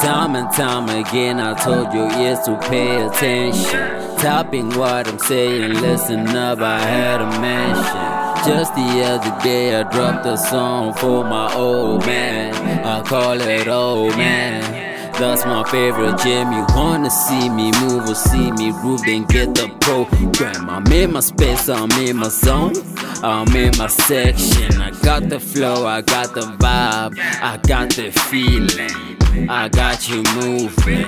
Time and time again, I told your ears to pay attention. Topping what I'm saying, listen up, I had a mention. Just the other day, I dropped a song for my old man. I call it old man. That's my favorite jam. You wanna see me move or see me groove, then get the program. I'm in my space, I'm in my zone, I'm in my section. I got the flow, I got the vibe, I got the feeling. I got you moving.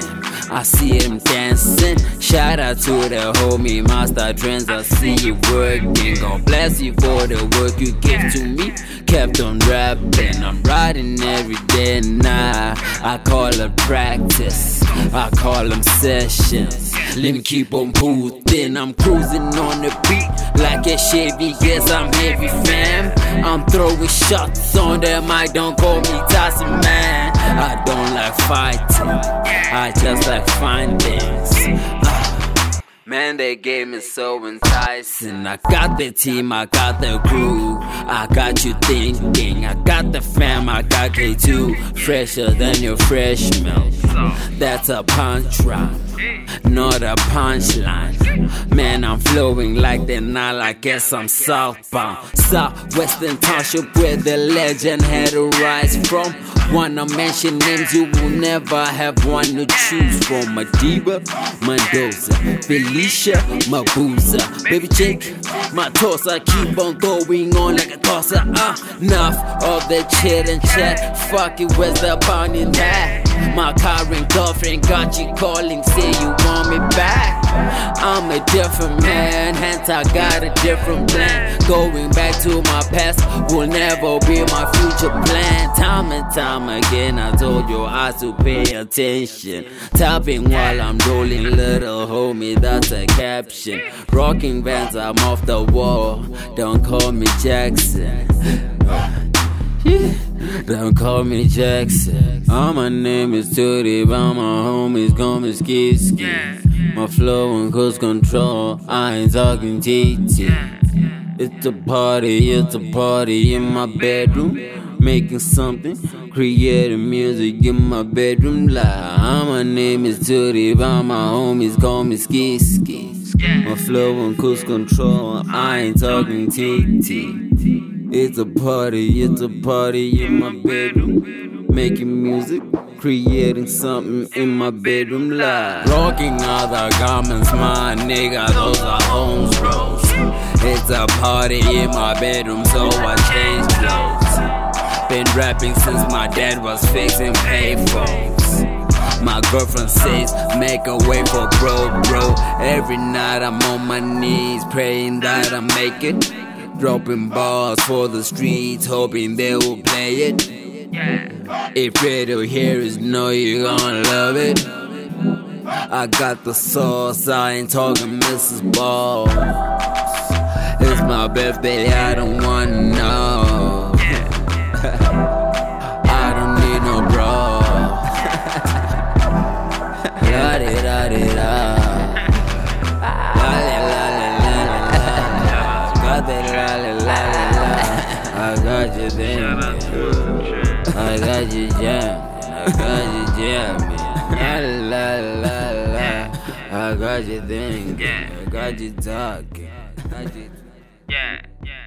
I see him dancing. Shout out to the homie Master Trends. I see you working. God bless you for the work you give to me. Kept on rapping. I'm riding every day night. I call it practice. I call them sessions. Let me keep on moving. I'm cruising on the beat like a Chevy. Yes, I'm heavy, fam. I'm throwing shots on them. I don't call me Tyson, man. I don't like fighting. I just like findings. Ah. Man, they game is so enticing. I got the team, I got the crew. I got you thinking. I got the fam, I got K2. Fresher than your fresh milk. That's a punch rhyme, not a punchline. Man, I'm flowing like the Nile. I guess I'm southbound. Southwestern Township, where the legend had to rise from. Wanna mention names, you will never have one to choose from. Madiba, Mandoza, Felicia, Mabuza, Baby Jake, my toss. I keep on going on like a tosser. Uh, enough of the chit and chat. Fuck it, where's the bounty at? My current girlfriend got you calling, say you want me back. I'm a different man, hence I got a different plan. Going back to my past will never be my future plan. Time and time again, I told your eyes to pay attention. Tapping while I'm rolling, little homie, that's a caption. Rocking bands, I'm off the wall. Don't call me Jackson. Don't call me Jackson. Oh, my name is Two'Dee, but my homies call me Ski Ski. My flow and cruise control, I ain't talking TT. It's a party, it's a party in my bedroom. Making something, creating music in my bedroom. Like, my name is Two'Dee, but my homies call me Ski Ski. My flow and cruise control, I ain't talking TT. It's a party, it's a party in my bedroom. Making music, creating something in my bedroom live. Rocking other garments, my nigga, those are homes bros. It's a party in my bedroom, so I changed clothes. Been rapping since my dad was fixing payphones. My girlfriend says, make a way for bro, bro. Every night I'm on my knees, praying that I make it. Dropping bars for the streets, hoping they will play it. If radio hearers know you gonna love it. I got the sauce, I ain't talking Mrs. Ball. It's my birthday, I don't wanna know. I don't need no bro. La di da di da. The la la la. I got you then. I got you jam. I got you jamming. La la la la. I got you thinking. I got you talking. I got you. Yeah, yeah, yeah.